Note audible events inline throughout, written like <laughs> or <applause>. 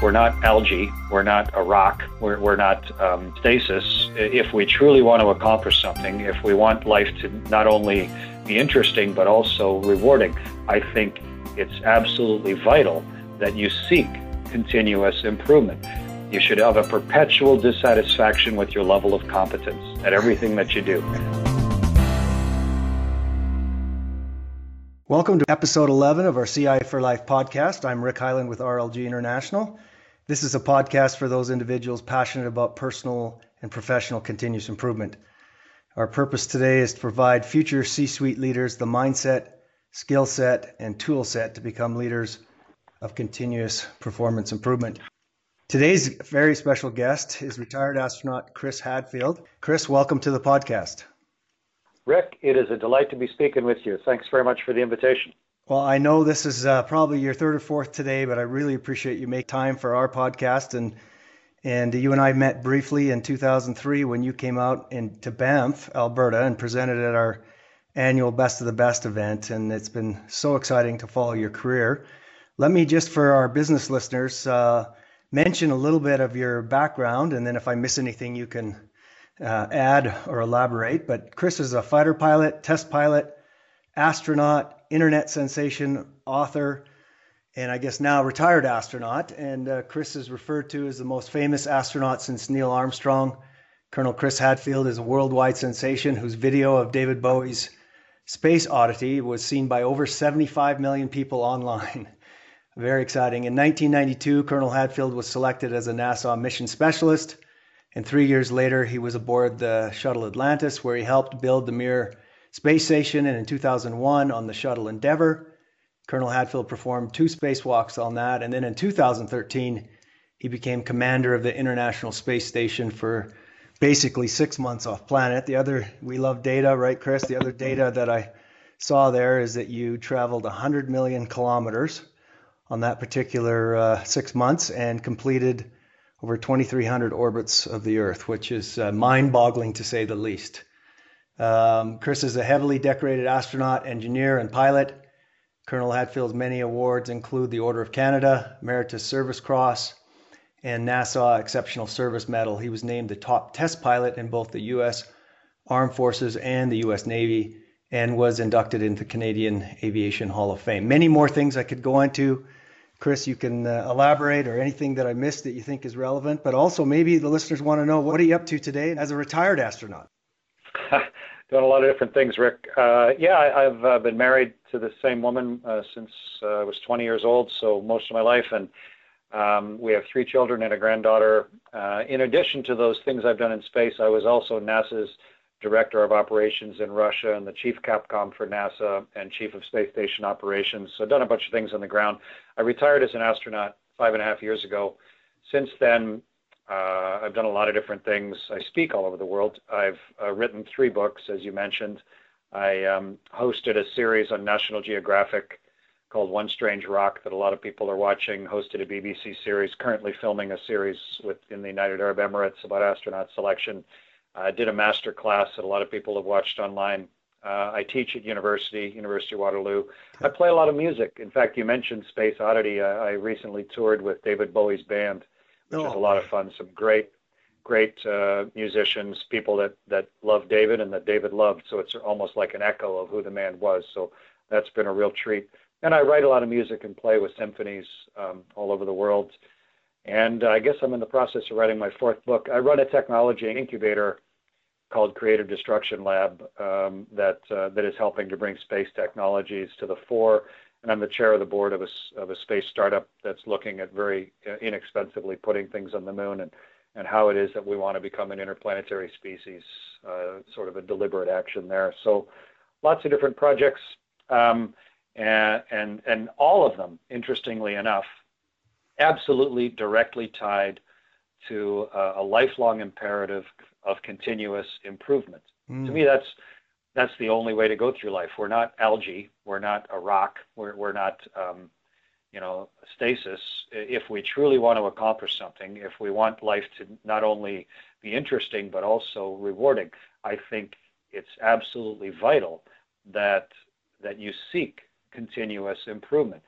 We're not algae. We're not a rock. We're, we're not um, stasis. If we truly want to accomplish something, if we want life to not only be interesting but also rewarding, I think it's absolutely vital that you seek continuous improvement. You should have a perpetual dissatisfaction with your level of competence at everything that you do. Welcome to episode 11 of our CI for Life podcast. I'm Rick Heyland with RLG International. This is a podcast for those individuals passionate about personal and professional continuous improvement. Our purpose today is to provide future C suite leaders the mindset, skill set, and tool set to become leaders of continuous performance improvement. Today's very special guest is retired astronaut Chris Hadfield. Chris, welcome to the podcast. Rick, it is a delight to be speaking with you. Thanks very much for the invitation. Well, I know this is uh, probably your third or fourth today, but I really appreciate you make time for our podcast. And and you and I met briefly in 2003 when you came out into Banff, Alberta, and presented at our annual Best of the Best event. And it's been so exciting to follow your career. Let me just, for our business listeners, uh, mention a little bit of your background, and then if I miss anything, you can uh, add or elaborate. But Chris is a fighter pilot, test pilot, astronaut, internet sensation, author, and I guess now retired astronaut. And uh, Chris is referred to as the most famous astronaut since Neil Armstrong. Colonel Chris Hadfield is a worldwide sensation whose video of David Bowie's Space Oddity was seen by over 75 million people online. <laughs> Very exciting. In 1992, Colonel Hadfield was selected as a NASA mission specialist. And three years later, he was aboard the shuttle Atlantis, where he helped build the Mir space station, and in 2001 on the shuttle Endeavour. Colonel Hadfield performed two spacewalks on that, and then in 2013 he became commander of the International Space Station for basically six months off planet. The other, we love data, right, Chris? The other data that I saw there is that you traveled 100 million kilometers on that particular uh, six months and completed over 2,300 orbits of the Earth, which is uh, mind boggling to say the least. Um, Chris is a heavily decorated astronaut, engineer, and pilot. Colonel Hadfield's many awards include the Order of Canada, Meritorious Service Cross, and NASA Exceptional Service Medal. He was named the top test pilot in both the U.S. Armed Forces and the U.S. Navy and was inducted into the Canadian Aviation Hall of Fame. Many more things I could go into. Chris, you can uh, elaborate or anything that I missed that you think is relevant, but also maybe the listeners want to know what are you up to today as a retired astronaut? <laughs> Doing a lot of different things, Rick. Uh, yeah, I, have uh, been married to the same woman uh, since uh, I was 20 years old, so most of my life, and um, we have three children and a granddaughter. Uh, in addition to those things I've done in space, I was also NASA's director of operations in Russia and the chief Capcom for NASA and chief of space station operations. So I've done a bunch of things on the ground. I retired as an astronaut five and a half years ago. Since then, uh, I've done a lot of different things. I speak all over the world. I've uh, written three books, as you mentioned. I um, hosted a series on National Geographic called One Strange Rock that a lot of people are watching. Hosted a BBC series, currently filming a series within the United Arab Emirates about astronaut selection. I did a master class that a lot of people have watched online. Uh, I teach at university, University of Waterloo. I play a lot of music. In fact, you mentioned Space Oddity. I, I recently toured with David Bowie's band which oh. is a lot of fun. Some great, great uh, musicians, people that that love David and that David loved. So it's almost like an echo of who the man was. So that's been a real treat. And I write a lot of music and play with symphonies um, all over the world. And I guess I'm in the process of writing my fourth book. I run a technology incubator called Creative Destruction Lab um, that uh, that is helping to bring space technologies to the fore and I'm the chair of the board of a, of a space startup that's looking at very uh, inexpensively putting things on the moon and, and how it is that we want to become an interplanetary species, uh, sort of a deliberate action there. So lots of different projects, um, and, and, and all of them, interestingly enough, absolutely directly tied to a, a lifelong imperative of continuous improvement. Mm. To me, that's that's the only way to go through life. We're not algae. We're not a rock. We're, we're not, um, you know, stasis. If we truly want to accomplish something, if we want life to not only be interesting but also rewarding, I think it's absolutely vital that that you seek continuous improvement.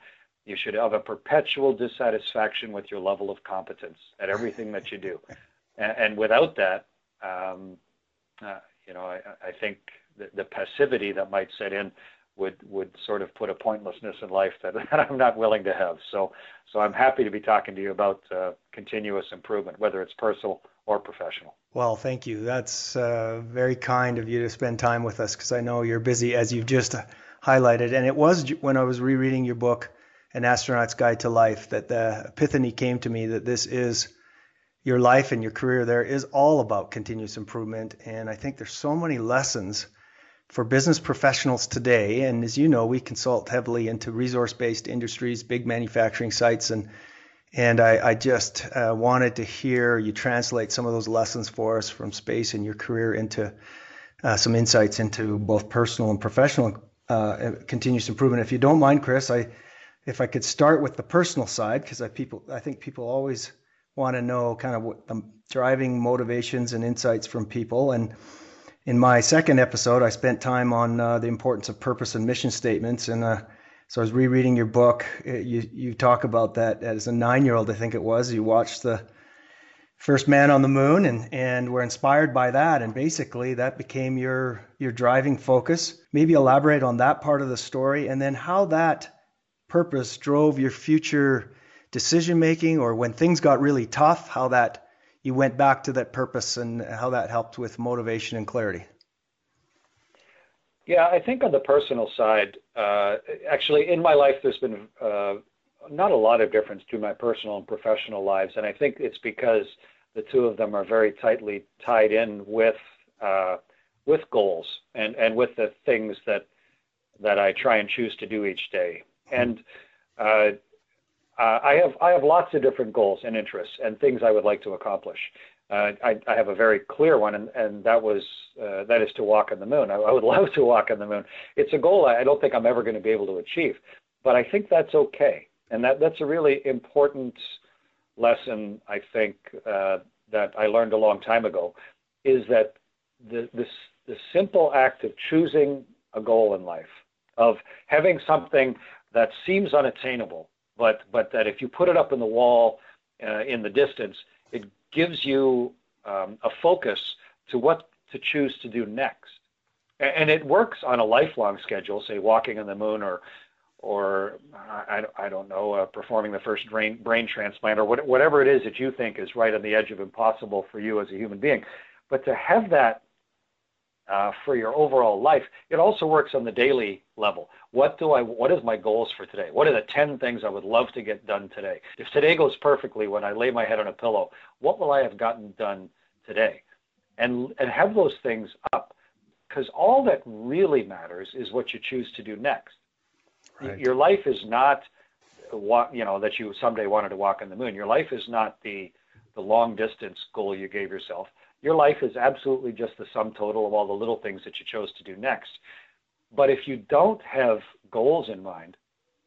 You should have a perpetual dissatisfaction with your level of competence at everything that you do. <laughs> And, and without that, um, uh, you know, I, I think the, the, passivity that might set in would would sort of put a pointlessness in life that, <laughs> that I'm not willing to have. So so I'm happy to be talking to you about uh, continuous improvement, whether it's personal or professional. Well, thank you. That's uh, very kind of you to spend time with us because I know you're busy, as you've just highlighted. And it was when I was rereading your book, An Astronaut's Guide to Life, that the epiphany came to me that this is your life and your career there is all about continuous improvement. And I think there's so many lessons for business professionals today. And as you know, we consult heavily into resource based industries, big manufacturing sites, and and I, I just uh, wanted to hear you translate some of those lessons for us from space and your career into uh, some insights into both personal and professional uh, continuous improvement. If you don't mind, Chris, I if I could start with the personal side because I people I think people always want to know kind of what the driving motivations and insights from people and in my second episode, I spent time on uh, the importance of purpose and mission statements. And uh, so I was rereading your book. Uh, you, you talk about that as a nine year old, I think it was. You watched the first man on the moon and, and were inspired by that. And basically, that became your, your driving focus. Maybe elaborate on that part of the story and then how that purpose drove your future decision making or when things got really tough, how that you went back to that purpose and how that helped with motivation and clarity. Yeah, I think on the personal side, uh, actually in my life, there's been uh, not a lot of difference to my personal and professional lives, and I think it's because the two of them are very tightly tied in with uh, with goals and and with the things that that I try and choose to do each day. And uh, I have I have lots of different goals and interests and things I would like to accomplish. Uh, I, I, have a very clear one, and, and that was uh, that is to walk on the moon. I, I, would <laughs> love to walk on the moon. It's a goal I don't think I'm ever going to be able to achieve, but I think that's okay, and that that's a really important lesson I think uh, that I learned a long time ago, is that the this the simple act of choosing a goal in life, of having something that seems unattainable but but that if you put it up in the wall uh, in the distance, it gives you um, a focus to what to choose to do next. And, it works on a lifelong schedule, say walking on the moon or or I, I don't know, uh, performing the first brain, brain transplant or what, whatever it is that you think is right on the edge of impossible for you as a human being. But to have that uh, for your overall life. It also works on the daily level. What do I? What is my goals for today? What are the ten things I would love to get done today? If today goes perfectly, when I lay my head on a pillow, what will I have gotten done today? And and have those things up, because all that really matters is what you choose to do next. Right. Your life is not what you know that you someday wanted to walk on the moon. Your life is not the the long distance goal you gave yourself your life is absolutely just the sum total of all the little things that you chose to do next. But if you don't have goals in mind,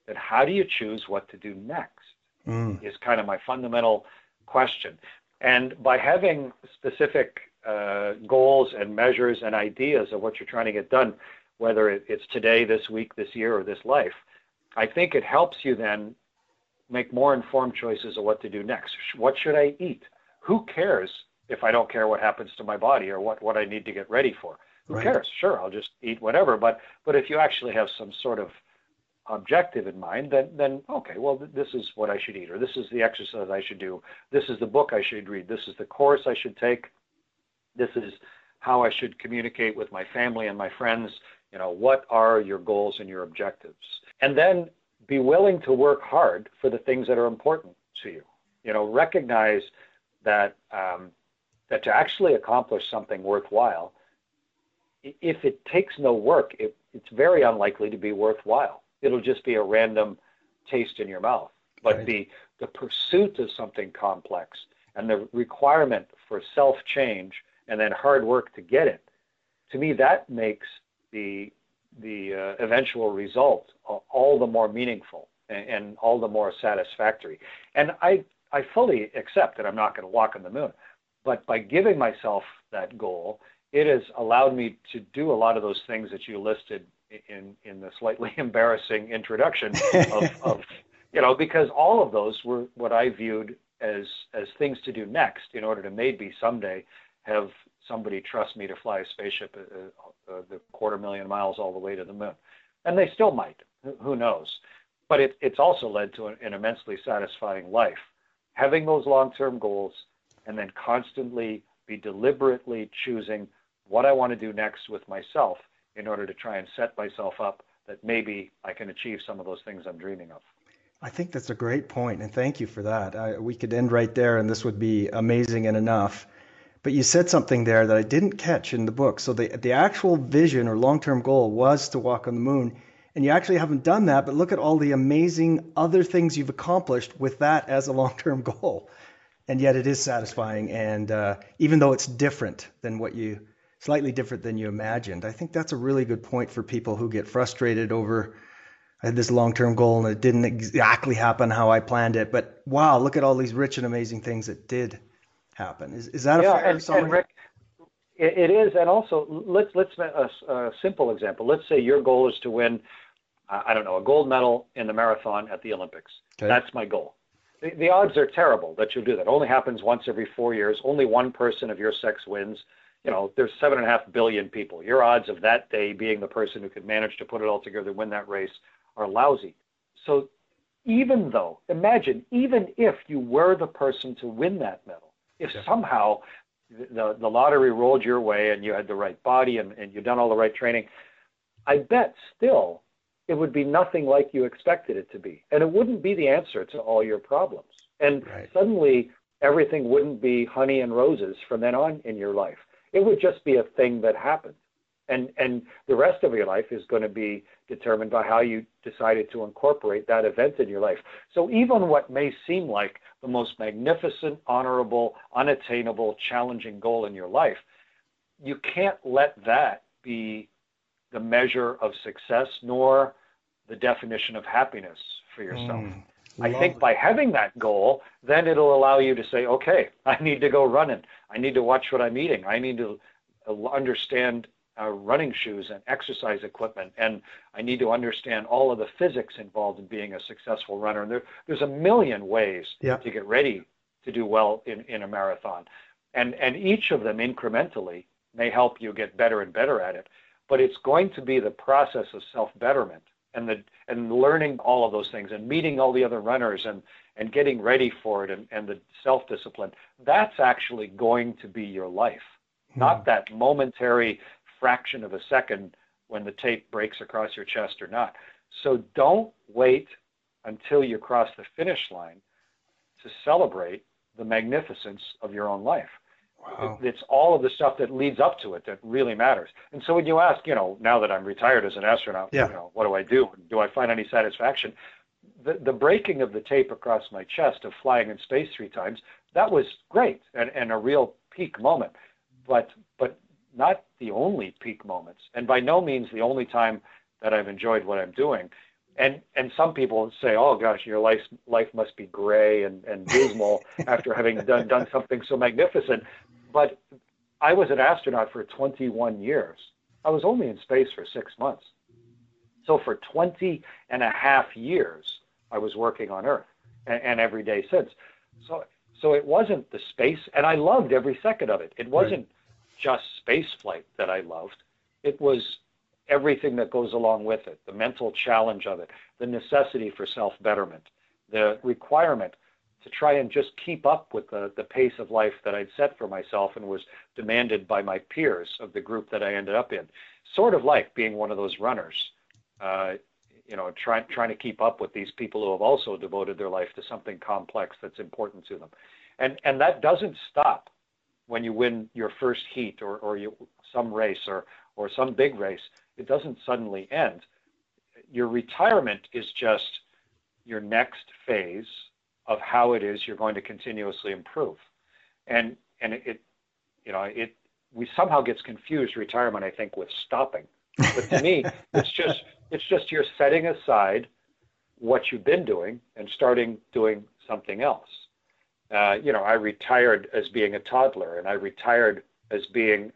then how do you choose what to do next? Mm. Is kind of my fundamental question. And by having specific uh, goals and measures and ideas of what you're trying to get done, whether it's today, this week, this year, or this life, I think it helps you then make more informed choices of what to do next. What should I eat? Who cares if I don't care what happens to my body or what, what I need to get ready for. Who right. cares? Sure, I'll just eat whatever. But but if you actually have some sort of objective in mind, then then okay, well this is what I should eat, or this is the exercise I should do, this is the book I should read, this is the course I should take, this is how I should communicate with my family and my friends. You know, what are your goals and your objectives? And then be willing to work hard for the things that are important to you. You know, recognize that um, that to actually accomplish something worthwhile, if it takes no work, it, it's very unlikely to be worthwhile. It'll just be a random taste in your mouth. But right. the the pursuit of something complex and the requirement for self change and then hard work to get it, to me that makes the the uh, eventual result all the more meaningful and, and all the more satisfactory. And I I fully accept that I'm not going to walk on the moon. But by giving myself that goal, it has allowed me to do a lot of those things that you listed in in the slightly <laughs> embarrassing introduction of, <laughs> of you know, because all of those were what I viewed as as things to do next in order to maybe someday have somebody trust me to fly a spaceship uh, uh, the quarter million miles all the way to the moon, and they still might. Who knows? But it, it's also led to an, an immensely satisfying life. Having those long-term goals and then constantly be deliberately choosing what I want to do next with myself in order to try and set myself up that maybe I can achieve some of those things I'm dreaming of. I think that's a great point, and thank you for that. I, we could end right there, and this would be amazing and enough. But you said something there that I didn't catch in the book. So the the actual vision or long-term goal was to walk on the moon, and you actually haven't done that. But look at all the amazing other things you've accomplished with that as a long-term <laughs> goal, and yet it is satisfying. And uh, even though it's different than what you slightly different than you imagined. I think that's a really good point for people who get frustrated over I had this long-term goal and it didn't exactly happen how I planned it, but wow, look at all these rich and amazing things that did happen. Is, is that a yeah, fair and, summary? And Rick, it, it is, and also let's let's a, a simple example. Let's say your goal is to win, I don't know, a gold medal in the marathon at the Olympics. Okay. That's my goal. The, the odds are terrible that you'll do that. It only happens once every four years. Only one person of your sex wins you know, there's seven and a half billion people. Your odds of that day being the person who could manage to put it all together, and win that race, are lousy. So even though, imagine, even if you were the person to win that medal, if yeah. somehow the, the lottery rolled your way and you had the right body and, and you'd done all the right training, I bet still it would be nothing like you expected it to be. And it wouldn't be the answer to all your problems. And right. suddenly everything wouldn't be honey and roses from then on in your life. It would just be a thing that happened. And, and the rest of your life is going to be determined by how you decided to incorporate that event in your life. So even what may seem like the most magnificent, honorable, unattainable, challenging goal in your life, you can't let that be the measure of success nor the definition of happiness for yourself. Mm. I think by having that goal, then it'll allow you to say, okay, <laughs> I need to go running. I need to watch what I'm eating. I need to uh, understand uh, running shoes and exercise equipment, and I need to understand all of the physics involved in being a successful runner. And there, there's a million ways yeah. to get ready to do well in, in a marathon, and and each of them incrementally may help you get better and better at it. But it's going to be the process of self betterment and the and learning all of those things and meeting all the other runners and and getting ready for it and, and the self discipline that's actually going to be your life mm-hmm. not that momentary fraction of a second when the tape breaks across your chest or not. So don't wait until you cross the finish line to celebrate the magnificence of your own life Wow. It's all of the stuff that leads up to it that really matters. And so when you ask, you know, now that I'm retired as an astronaut, yeah. you know, what do I do? Do I find any satisfaction? The, the breaking of the tape across my chest of flying in space three times, that was great and, and a real peak moment. But but not the only peak moments, and by no means the only time that I've enjoyed what I'm doing. And and some people say, "Oh gosh, your life life must be gray and, and dismal <laughs> after having done done something so magnificent." But I was an astronaut for 21 years. I was only in space for six months. So for 20 and a half years, I was working on Earth and, and every day since. So, so it wasn't the space, and I loved every second of it. It wasn't right. just space flight that I loved. It was everything that goes along with it, the mental challenge of it, the necessity for self-betterment, the requirement to try and just keep up with the, the pace of life that I'd set for myself and was demanded by my peers of the group that I ended up in. Sort of like being one of those runners, uh, you know, trying trying to keep up with these people who have also devoted their life to something complex that's important to them, and and that doesn't stop when you win your first heat or or you, some race or or some big race. It doesn't suddenly end. Your retirement is just your next phase of how it is you're going to continuously improve. And and it, you know, it we somehow gets confused retirement, I think, with stopping. But to me, <laughs> it's just it's just you're setting aside what you've been doing and starting doing something else. Uh, you know, I retired as being a toddler, and I retired as being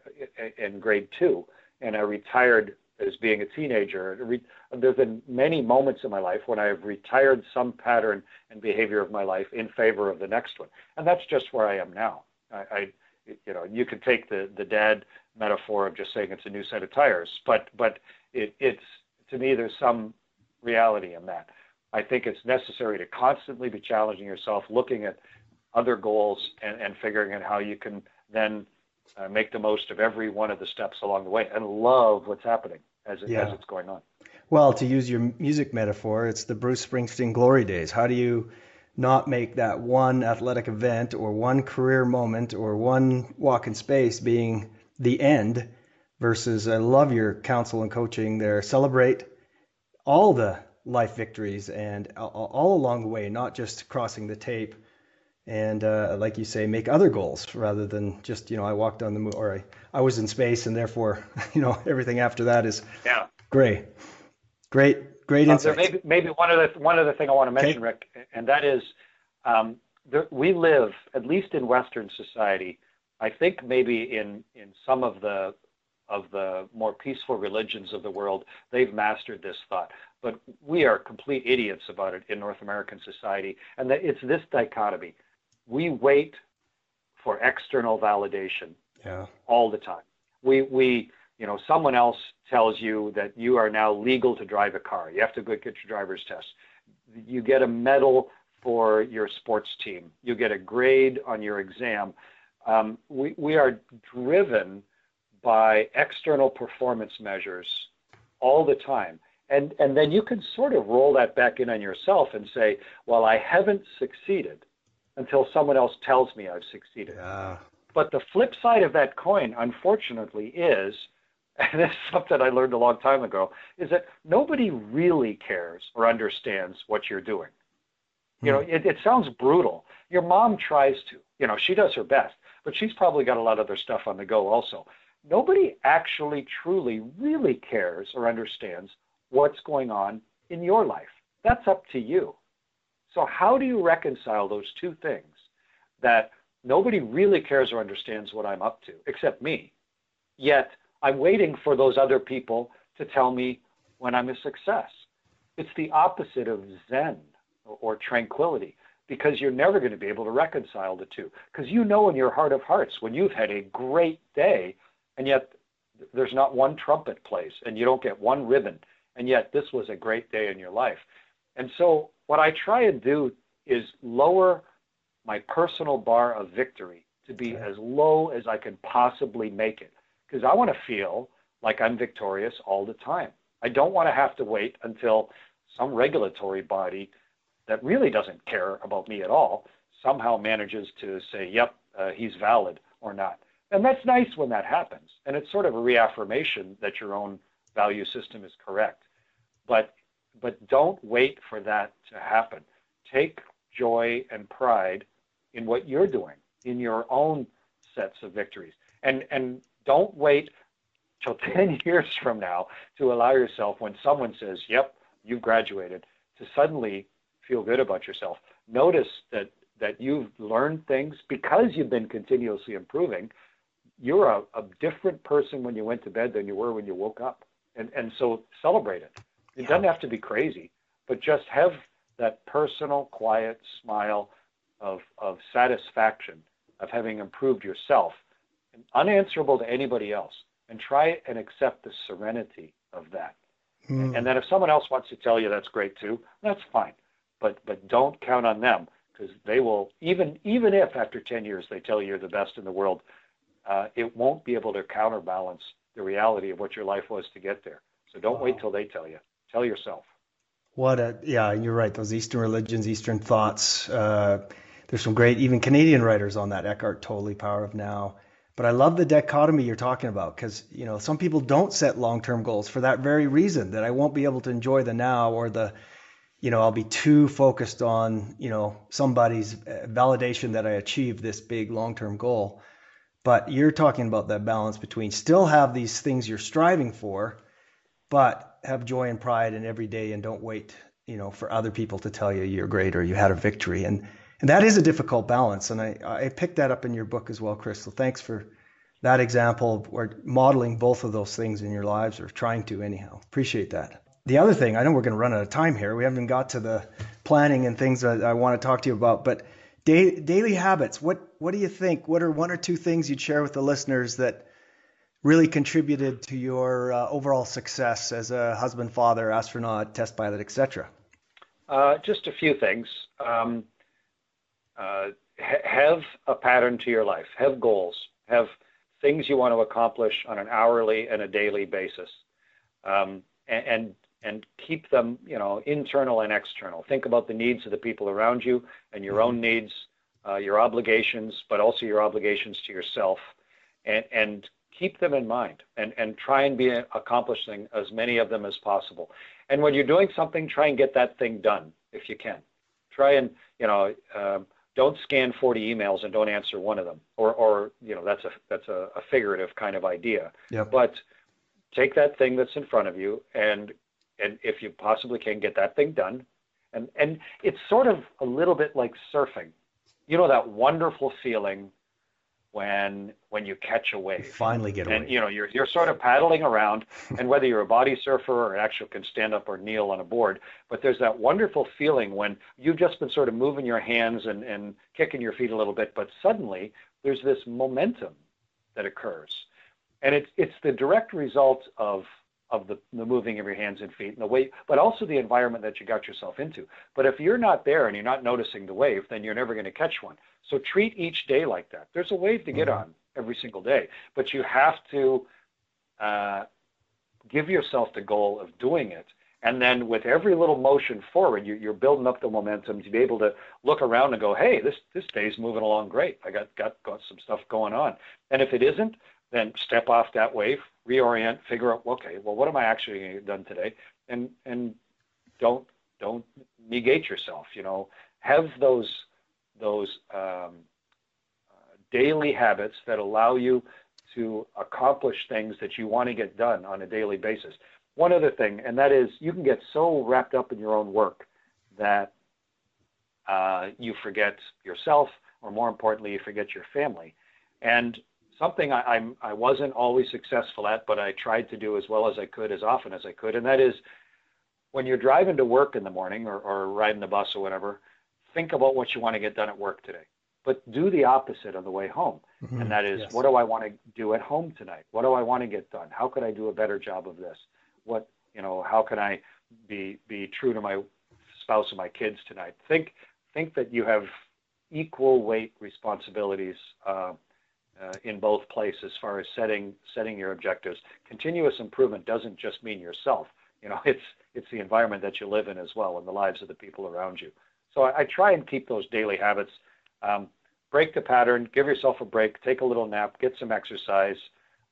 in grade two, and I retired as being a teenager. There's been many moments in my life when I have retired some pattern and behavior of my life in favor of the next one, and that's just where I am now. I, I you know, you could take the the dad metaphor of just saying it's a new set of tires, but but it, it's to me there's some reality in that. I think it's necessary to constantly be challenging yourself, looking at other goals, and, and figuring out how you can then uh, make the most of every one of the steps along the way and love what's happening as, it, yeah. as it's going on. Well, to use your music metaphor, it's the Bruce Springsteen glory days. How do you not make that one athletic event or one career moment or one walk in space being the end versus I love your counsel and coaching there. Celebrate all the life victories and all, all along the way, not just crossing the tape and uh, like you say, make other goals rather than just you know I walked on the moon or I, I was in space and therefore <laughs> you know everything after that is yeah gray. Great, great uh, insight. maybe maybe one other one other thing I want to mention, okay. Rick, and that is um, there, we live at least in Western society. I think maybe in in some of the of the more peaceful religions of the world, they've mastered this thought. But we are complete idiots about it in North American society, and that it's this dichotomy we wait for external validation yeah. all the time. We, we, you know, someone else tells you that you are now legal to drive a car. You have to go get your driver's test. You get a medal for your sports team. You get a grade on your exam. Um, we, we are driven by external performance measures all the time. And, and then you can sort of roll that back in on yourself and say, well, I haven't succeeded until someone else tells me I've succeeded. Yeah. But the flip side of that coin, unfortunately, is, <laughs> and this is something I learned a long time ago, is that nobody really cares or understands what you're doing. You know, hmm. it, it sounds brutal. Your mom tries to, you know, she does her best, but she's probably got a lot of other stuff on the go also. Nobody actually, truly, really cares or understands what's going on in your life. That's up to you. So, how do you reconcile those two things that nobody really cares or understands what I'm up to except me, yet I'm waiting for those other people to tell me when I'm a success? It's the opposite of Zen or tranquility because you're never going to be able to reconcile the two. Because you know in your heart of hearts when you've had a great day and yet there's not one trumpet plays and you don't get one ribbon and yet this was a great day in your life. And so what I try and do is lower my personal bar of victory to be as low as I can possibly make it because I want to feel like I'm victorious all the time. I don't want to have to wait until some regulatory body that really doesn't care about me at all somehow manages to say, yep, uh, he's valid or not. And that's nice when that happens. And it's sort of a reaffirmation that your own value system is correct. But but don't wait for that to happen. Take joy and pride in what you're doing, in your own sets of victories. And, and don't wait till <laughs> 10 years from now to allow yourself, when someone says, yep, you've graduated, to suddenly feel good about yourself. Notice that, that you've learned things because you've been continuously improving. You're a, a different person when you went to bed than you were when you woke up. And, and so celebrate it. It doesn't have to be crazy, but just have that personal, quiet smile of, of satisfaction of having improved yourself, unanswerable to anybody else, and try and accept the serenity of that. Mm. And then if someone else wants to tell you that's great too, that's fine. But but don't count on them because they will even even if after 10 years they tell you you're the best in the world, uh, it won't be able to counterbalance the reality of what your life was to get there. So don't wow. wait till they tell you. Tell yourself. What a yeah, you're right. Those Eastern religions, Eastern thoughts. Uh, there's some great, even Canadian writers on that. Eckhart Tolle, Power of Now. But I love the dichotomy you're talking about because you know some people don't set long-term goals for that very reason that I won't be able to enjoy the now or the you know I'll be too focused on you know somebody's uh, validation that I achieved this big long-term goal. But you're talking about that balance between still have these things you're striving for, but have joy and pride in every day and don't wait, you know, for other people to tell you you're great or you had a victory. And and that is a difficult balance. And I, I picked that up in your book as well, Crystal. Thanks for that example or modeling both of those things in your lives or trying to anyhow. Appreciate that. The other thing, I know we're going to run out of time here. We haven't got to the planning and things that I want to talk to you about, but da- daily habits. What what do you think? What are one or two things you'd share with the listeners that really contributed to your uh, overall success as a husband, father, astronaut, test pilot, etc.? Uh, just a few things. Um, uh, ha- have a pattern to your life. Have goals. Have things you want to accomplish on an hourly and a daily basis, um, and, and and keep them, you know, internal and external. Think about the needs of the people around you and your own needs, uh, your obligations, but also your obligations to yourself, and and keep them in mind and and try and be accomplishing as many of them as possible. And when you're doing something, try and get that thing done if you can. Try and you know. Um, don't scan 40 emails and don't answer one of them or or you know that's a that's a, a figurative kind of idea yep. but take that thing that's in front of you and and if you possibly can get that thing done and and it's sort of a little bit like surfing you know that wonderful feeling when when you catch a wave. You finally get away. And you know, you're you're sort of paddling around, and whether you're a body surfer or actually can stand up or kneel on a board, but there's that wonderful feeling when you've just been sort of moving your hands and, and kicking your feet a little bit, but suddenly there's this momentum that occurs. And it's it's the direct result of of the, the moving of your hands and feet and the weight, but also the environment that you got yourself into. But if you're not there and you're not noticing the wave, then you're never going to catch one. So treat each day like that. There's a wave to get mm-hmm. on every single day, but you have to uh, give yourself the goal of doing it. And then with every little motion forward, you, you're building up the momentum to be able to look around and go, hey, this, this day's moving along great. I got, got, got some stuff going on. And if it isn't, then step off that wave, reorient, figure out, okay, well, what am I actually done today? And, and don't, don't negate yourself, you know, have those those um, daily habits that allow you to accomplish things that you want to get done on a daily basis. One other thing, and that is you can get so wrapped up in your own work that uh, you forget yourself, or more importantly, you forget your family. And something I, I'm, I wasn't always successful at, but I tried to do as well as I could, as often as I could, and that is when you're driving to work in the morning or, or riding the bus or whatever, think about what you want to get done at work today. But do the opposite on the way home. Mm-hmm. And that is, yes. what do I want to do at home tonight? What do I want to get done? How could I do a better job of this? What, you know, how can I be, be true to my spouse and my kids tonight? Think, think that you have equal weight responsibilities uh, uh, in both places as far as setting setting your objectives. Continuous improvement doesn't just mean yourself. You know, <laughs> it's it's the environment that you live in as well, and the lives of the people around you. So I, I try and keep those daily habits. Um, break the pattern, give yourself a break, take a little nap, get some exercise,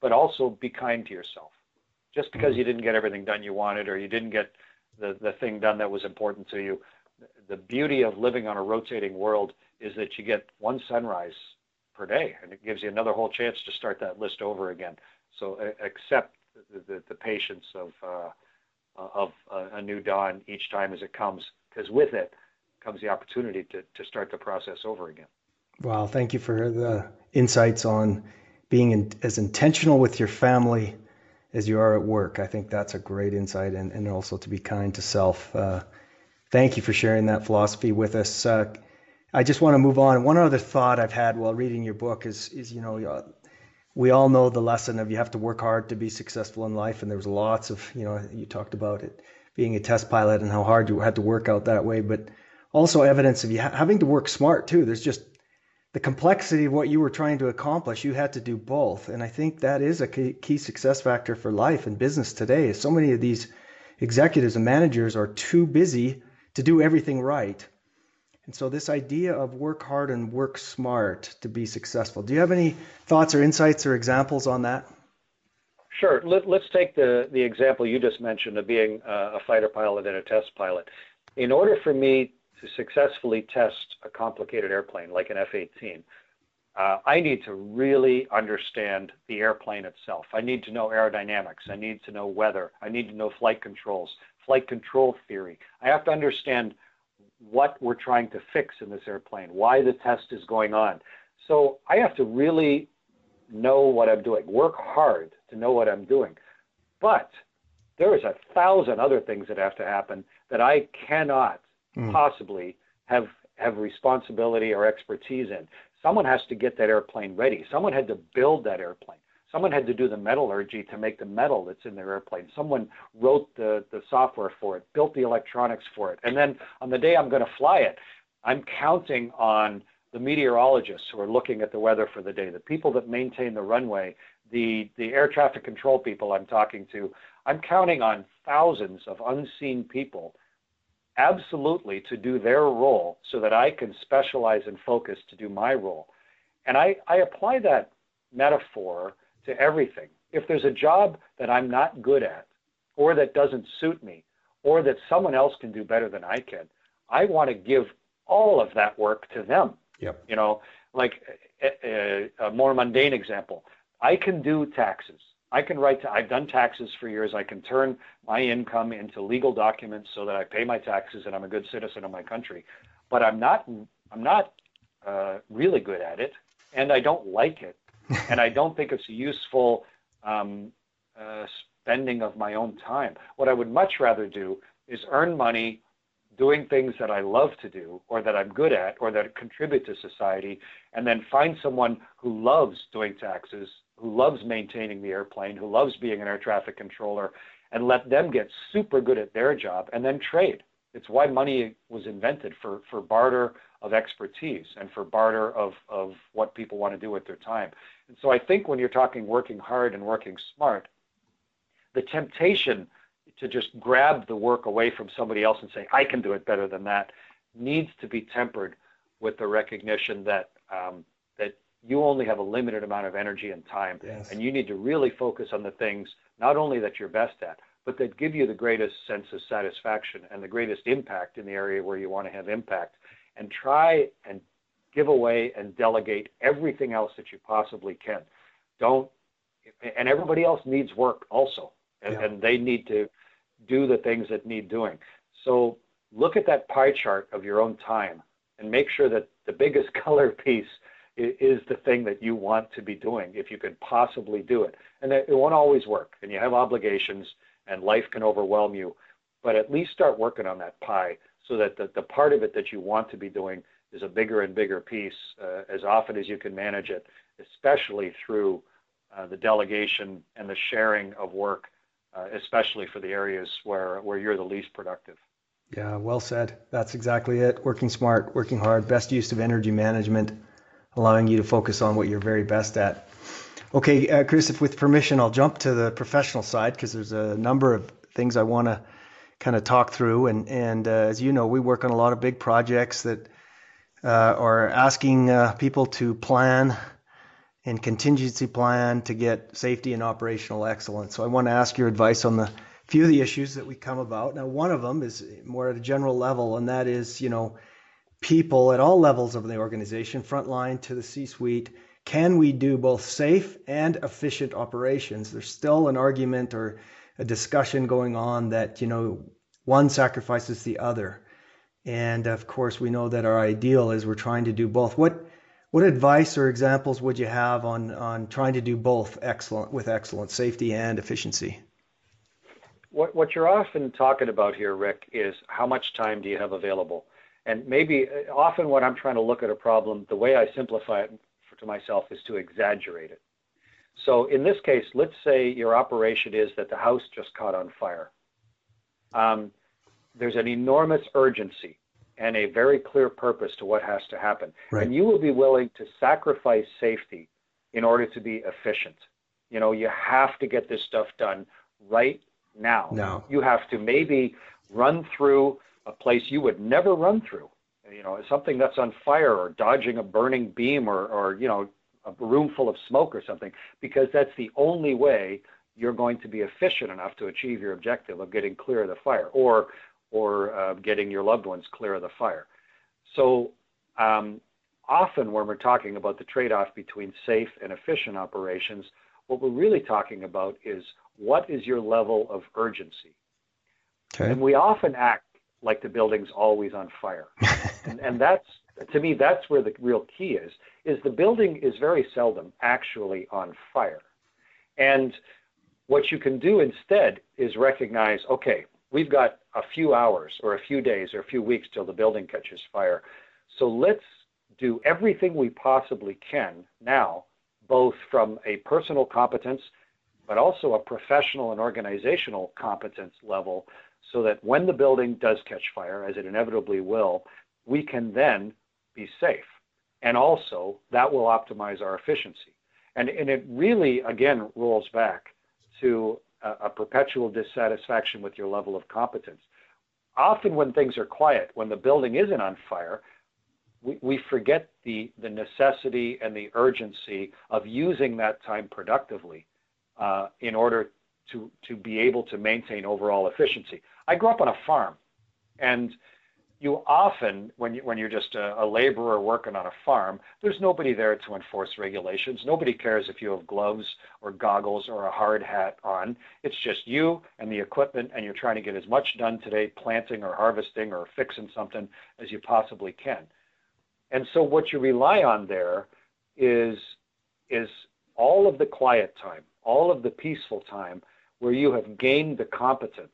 but also be kind to yourself. Just because you didn't get everything done you wanted or you didn't get the, the thing done that was important to you, the beauty of living on a rotating world is that you get one sunrise per day, and it gives you another whole chance to start that list over again. So uh, accept the, the, the, patience of uh, of a new dawn each time as it comes, because with it comes the opportunity to, to start the process over again. Wow, thank you for the insights on being in, as intentional with your family as you are at work. I think that's a great insight, and, and also to be kind to self. Uh, thank you for sharing that philosophy with us. Uh, I just want to move on. One other thought I've had while reading your book is, is you know, uh, we all know the lesson of you have to work hard to be successful in life, and there's lots of, you know, you talked about it being a test pilot and how hard you had to work out that way, but also evidence of you having to work smart too. There's just the complexity of what you were trying to accomplish. You had to do both, and I think that is a key success factor for life and business today. So many of these executives and managers are too busy to do everything right. And so, this idea of work hard and work smart to be successful. Do you have any thoughts or insights or examples on that? Sure. Let, us take the, the example you just mentioned of being a fighter pilot and a test pilot. In order for me to successfully test a complicated airplane like an F 18, uh, I need to really understand the airplane itself. I need to know aerodynamics. I need to know weather. I need to know flight controls, flight control theory. I have to understand what we're trying to fix in this airplane, why the test is going on. So I have to really know what I'm doing. Work hard to know what I'm doing. But there is a thousand other things that have to happen that I cannot mm. possibly have have responsibility or expertise in. Someone has to get that airplane ready. Someone had to build that airplane. Someone had to do the metallurgy to make the metal that's in their airplane. Someone wrote the, the software for it, built the electronics for it. And then on the day I'm going to fly it, I'm counting on the meteorologists who are looking at the weather for the day, the people that maintain the runway, the, the air traffic control people I'm talking to. I'm counting on thousands of unseen people absolutely to do their role so that I can specialize and focus to do my role. And I, I apply that metaphor to everything. If there's a job that I'm not good at, or that doesn't suit me, or that someone else can do better than I can, I want to give all of that work to them. Yep. You know, like a, a, a more mundane example, I can do taxes. I can write. To, I've done taxes for years. I can turn my income into legal documents so that I pay my taxes and I'm a good citizen of my country. But I'm not. I'm not uh, really good at it, and I don't like it, <laughs> and I don't think it's a useful um, uh, spending of my own time. What I would much rather do is earn money doing things that I love to do or that I'm good at or that contribute to society, and then find someone who loves doing taxes, who loves maintaining the airplane, who loves being an air traffic controller, and let them get super good at their job and then trade. It's why money was invented for, for barter of expertise and for barter of, of what people want to do with their time. And so I think when you're talking working hard and working smart, the temptation to just grab the work away from somebody else and say, I can do it better than that, needs to be tempered with the recognition that um, that you only have a limited amount of energy and time, yes. and you need to really focus on the things not only that you're best at, but that give you the greatest sense of satisfaction and the greatest impact in the area where you want to have impact, and try and give away and delegate everything else that you possibly can. Don't, and everybody else needs work also, and, yeah. and they need to do the things that need doing. So look at that pie chart of your own time and make sure that the biggest <laughs> color piece is the thing that you want to be doing if you could possibly do it. And it won't always work, and you have obligations, and life can overwhelm you. But at least start working on that pie so that the, the part of it that you want to be doing is a bigger and bigger piece uh, as often as you can manage it, especially through uh, the delegation and the sharing of work uh, especially for the areas where, where you're the least productive. Yeah, well said. That's exactly it. Working smart, working hard, best use of energy management, allowing you to focus on what you're very best at. Okay, uh, Chris, if with permission, I'll jump to the professional side because there's a number of things I want to kind of talk through. And, and uh, as you know, we work on a lot of big projects that uh, are asking uh, people to plan and contingency plan to get safety and operational excellence. So I want to ask your advice on the few of the issues that we come about. Now, one of them is more at a general level, and that is, you know, people at all levels of the organization, frontline to the C-suite, can we do both safe and efficient operations? There's still an argument or a discussion going on that, you know, one sacrifices the other. And of course, we know that our ideal is we're trying to do both. What what advice or examples would you have on, on trying to do both excellent with excellent safety and efficiency? What, what you're often talking about here, Rick, is how much time do you have available? And maybe uh, often when I'm trying to look at a problem, the way I simplify it to myself is to exaggerate it. So in this case, let's say your operation is that the house just caught on fire. Um, there's an enormous urgency and a very clear purpose to what has to happen. Right. And you will be willing to sacrifice safety in order to be efficient. You know, you have to get this stuff done right now. No. You have to maybe run through a place you would never run through. You know, something that's on fire or dodging a burning beam or, or you know, a room full of smoke or something, because that's the only way you're going to be efficient enough to achieve your objective of getting clear of the fire. Or or uh, getting your loved ones clear of the fire. So um, often when we're talking about the trade-off between safe and efficient operations, what we're really talking about is what is your level of urgency? Okay. And we often act like the building's always on fire. <laughs> and, and that's, to me, that's where the real key is, is the building is very seldom actually on fire. And what you can do instead is recognize, okay, we've got a few hours or a few days or a few weeks till the building catches fire. So let's do everything we possibly can now, both from a personal competence, but also a professional and organizational competence level, so that when the building does catch fire, as it inevitably will, we can then be safe. And also, that will optimize our efficiency. And, and it really, again, rolls back to a, a perpetual dissatisfaction with your level of competence. Often, when things are quiet, when the building isn't on fire, we, we forget the, the necessity and the urgency of using that time productively uh, in order to, to be able to maintain overall efficiency. I grew up on a farm, and you often, when, you, when you're just a, a, laborer working on a farm, there's nobody there to enforce regulations. Nobody cares if you have gloves or goggles or a hard hat on. It's just you and the equipment, and you're trying to get as much done today, planting or harvesting or fixing something, as you possibly can. And so, what you rely on there is, is all of the quiet time, all of the peaceful time where you have gained the competence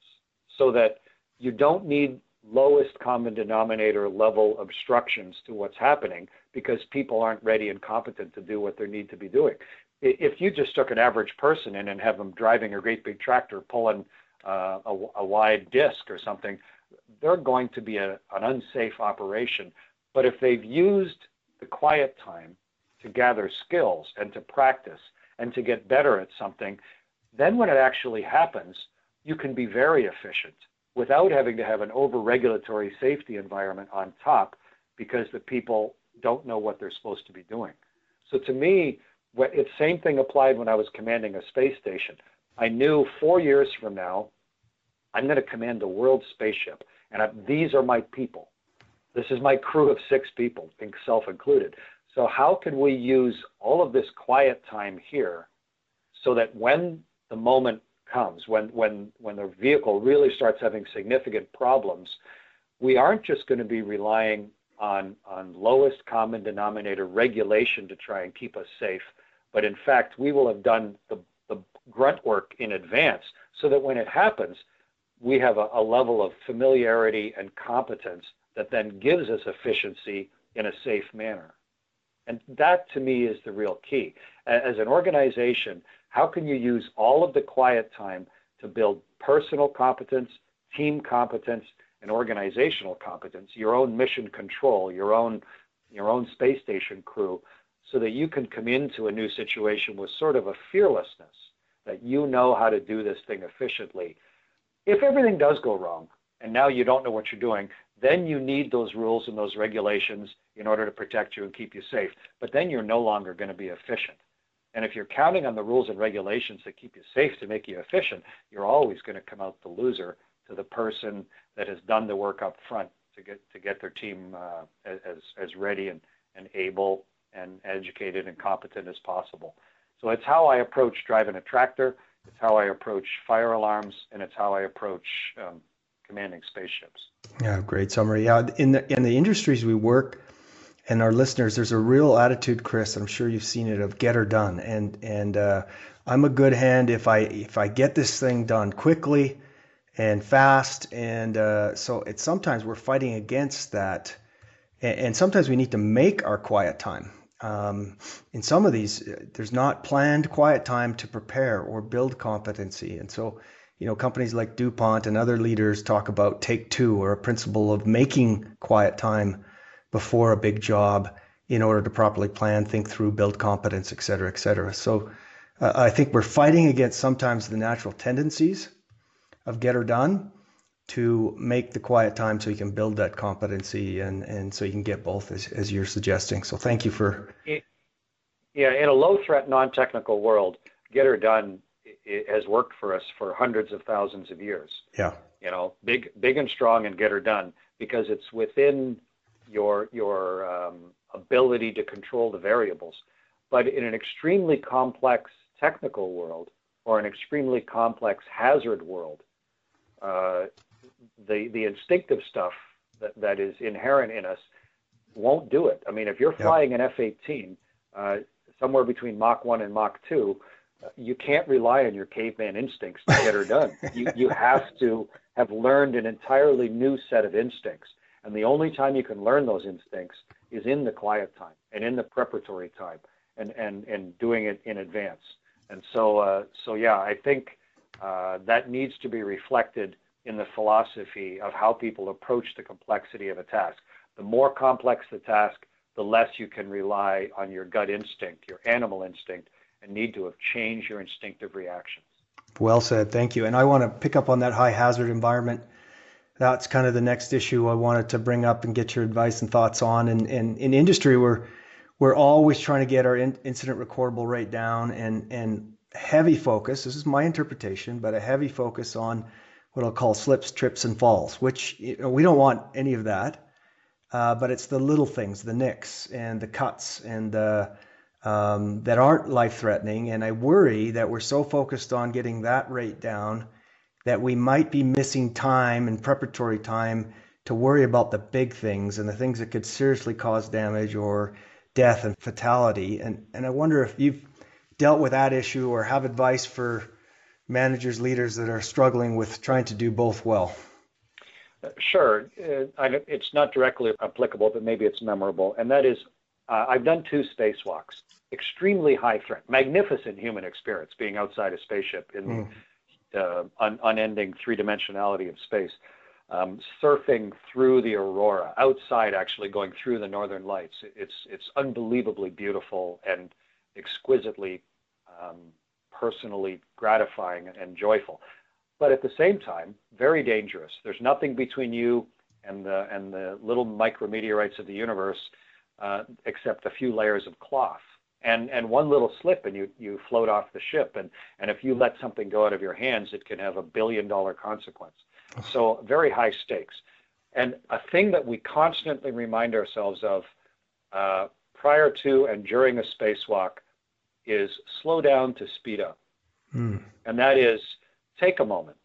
so that you don't need lowest common denominator level obstructions to what's happening because people aren't ready and competent to do what they need to be doing. If you just took an average person in and have them driving a great big tractor pulling uh, a, a, wide disc or something, they're going to be a, an unsafe operation. But if they've used the quiet time to gather skills and to practice and to get better at something, then when it actually happens, you can be very efficient without having to have an over-regulatory safety environment on top because the people don't know what they're supposed to be doing. So to me, the same thing applied when I was commanding a space station. I knew four years from now, I'm going to command a world spaceship, and I, these are my people. This is my crew of six people, think self included. So how can we use all of this quiet time here so that when the moment comes, when, when, when the vehicle really starts having significant problems, we aren't just going to be relying on, on lowest common denominator regulation to try and keep us safe, but in fact, we will have done the, the grunt work in advance so that when it happens, we have a, a level of familiarity and competence that then gives us efficiency in a safe manner. And that to me is the real key. As an organization, how can you use all of the quiet time to build personal competence, team competence, and organizational competence, your own mission control, your own your own space station crew, so that you can come into a new situation with sort of a fearlessness that you know how to do this thing efficiently. If everything does go wrong and now you don't know what you're doing, then you need those rules and those regulations in order to protect you and keep you safe. But then you're no longer going to be efficient. And if you're counting on the rules and regulations that keep you safe to make you efficient, you're always going to come out the loser to the person that has done the work up front to get to get their team uh, as as ready and, and able and educated and competent as possible. So it's how I approach driving a tractor. It's how I approach fire alarms, and it's how I approach um, commanding spaceships. Yeah, great summary. Yeah, in the in the industries we work, and our listeners, there's a real attitude, Chris. I'm sure you've seen it of get her done, and and uh, I'm a good hand if I if I get this thing done quickly and fast, and uh, so it's sometimes we're fighting against that, and, and sometimes we need to make our quiet time. Um, in some of these, there's not planned quiet time to prepare or build competency, and so you know companies like DuPont and other leaders talk about take two or a principle of making quiet time before a big job in order to properly plan, think through, build competence, et cetera, et cetera. So uh, I think we're fighting against sometimes the natural tendencies of get her done to make the quiet time so you can build that competency and, and so you can get both as, as you're suggesting. So thank you for. Yeah, in a low threat, non technical world, get her done has worked for us for hundreds of thousands of years. Yeah. You know, big, big and strong and get her done because it's within your your um, ability to control the variables. But in an extremely complex technical world or an extremely complex hazard world, uh, the the instinctive stuff that, that is inherent in us won't do it. I mean, if you're flying yep. an F-18 uh, somewhere between Mach 1 and Mach 2, uh, you can't rely on your caveman instincts to get her done. <laughs> you, you have to have learned an entirely new set of instincts. And the only time you can learn those instincts is in the quiet time and in the preparatory time and, and, and doing it in advance. And so, uh, so yeah, I think uh, that needs to be reflected in the philosophy of how people approach the complexity of a task. The more complex the task, the less you can rely on your gut instinct, your animal instinct, and need to have changed your instinctive reactions. Well said. Thank you. And I want to pick up on that high hazard environment. That's kind of the next issue I wanted to bring up and get your advice and thoughts on. And, and in industry, we're we're always trying to get our in, incident recordable rate down and and heavy focus. This is my interpretation, but a heavy focus on what I'll call slips, trips, and falls, which you know, we don't want any of that. Uh, but it's the little things, the nicks and the cuts and the um, that aren't life threatening. And I worry that we're so focused on getting that rate down that we might be missing time and preparatory time to worry about the big things and the things that could seriously cause damage or death and fatality. And, and I wonder if you've dealt with that issue or have advice for managers, leaders that are struggling with trying to do both well. Sure. Uh, it's not directly applicable, but maybe it's memorable. And that is, uh, I've done two spacewalks extremely high threat, magnificent human experience being outside a spaceship in mm. the uh, un- unending three dimensionality of space. Um, surfing through the aurora, outside actually going through the northern lights. It's, it's unbelievably beautiful and exquisitely um, personally gratifying and joyful. But at the same time, very dangerous. There's nothing between you and the, and the little micrometeorites of the universe uh, except a few layers of cloth and and one little slip and you you float off the ship. And and if you let something go out of your hands it can have a billion dollar consequence. So very high stakes. And a thing that we constantly remind ourselves of uh, prior to and during a spacewalk is slow down to speed up. Mm. and that is take a moment.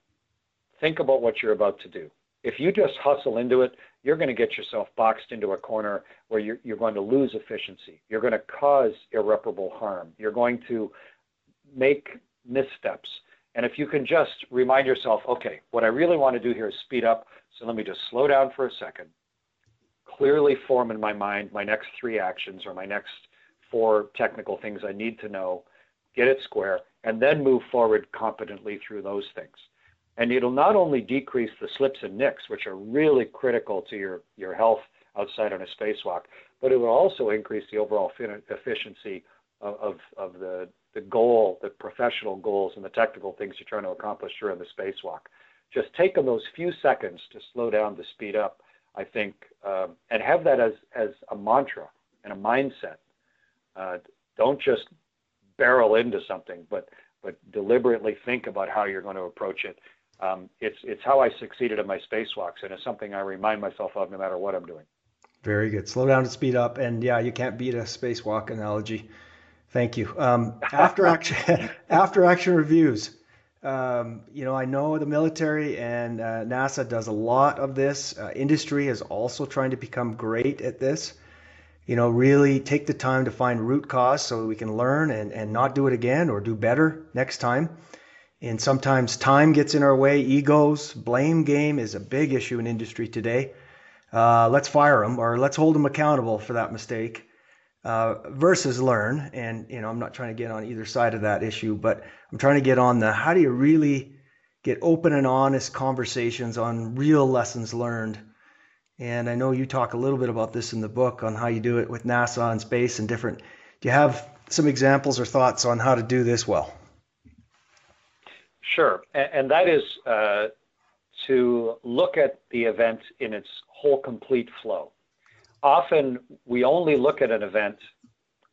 Think about what you're about to do if you just hustle into it you're going to get yourself boxed into a corner where you're, you're going to lose efficiency. You're going to cause irreparable harm. You're going to make missteps. And if you can just remind yourself, okay, what I really want to do here is speed up. So let me just slow down for a second, clearly form in my mind my next three actions or my next four technical things I need to know, get it square, and then move forward competently through those things and it'll not only decrease the slips and nicks, which are really critical to your, your health outside on a spacewalk, but it will also increase the overall efficiency of, of, of the, the goal, the professional goals, and the technical things you're trying to accomplish during the spacewalk. Just take them those few seconds to slow down, to speed up, I think, um, and have that as, as a mantra and a mindset. Uh, don't just barrel into something, but but deliberately think about how you're going to approach it um, it's it's how I succeeded in my spacewalks, and it's something I remind myself of no matter what I'm doing. Very good. Slow down to speed up, and yeah, you can't beat a spacewalk analogy. Thank you. Um, <laughs> after action, <laughs> after action reviews. Um, you know, I know the military and uh, NASA does a lot of this. Uh, industry is also trying to become great at this. You know, really take the time to find root cause so we can learn and, and not do it again or do better next time. And sometimes time gets in our way, egos, blame game is a big issue in industry today. Uh, let's fire them or let's hold them accountable for that mistake uh, versus learn. And, you know, I'm not trying to get on either side of that issue, but I'm trying to get on the how do you really get open and honest conversations on real lessons learned. And I know you talk a little bit about this in the book on how you do it with NASA and space and different. Do you have some examples or thoughts on how to do this well? Sure, and, and that is uh, to look at the event in its whole complete flow. Often we only look at an event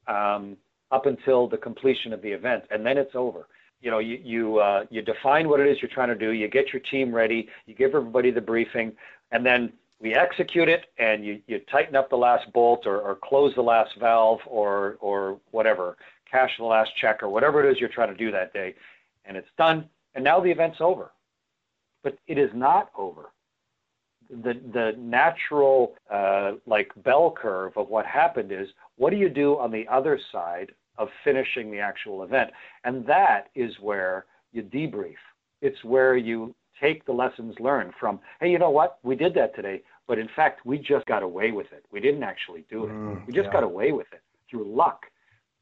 um, up until the completion of the event, and then it's over. You know, you you, uh, you define what it is you're trying to do. You get your team ready. You give everybody the briefing, and then we execute it, and you, you tighten up the last bolt, or, or close the last valve, or or whatever, cash the last check, or whatever it is you're trying to do that day, and it's done and now the event's over. But it is not over. the the natural uh, like bell curve of what happened is what do you do on the other side of finishing the actual event, and that is where you debrief. It's where you take the lessons learned from. Hey, you know what? We did that today, but in fact, we just got away with it. We didn't actually do it. Mm, we just yeah. got away with it through luck.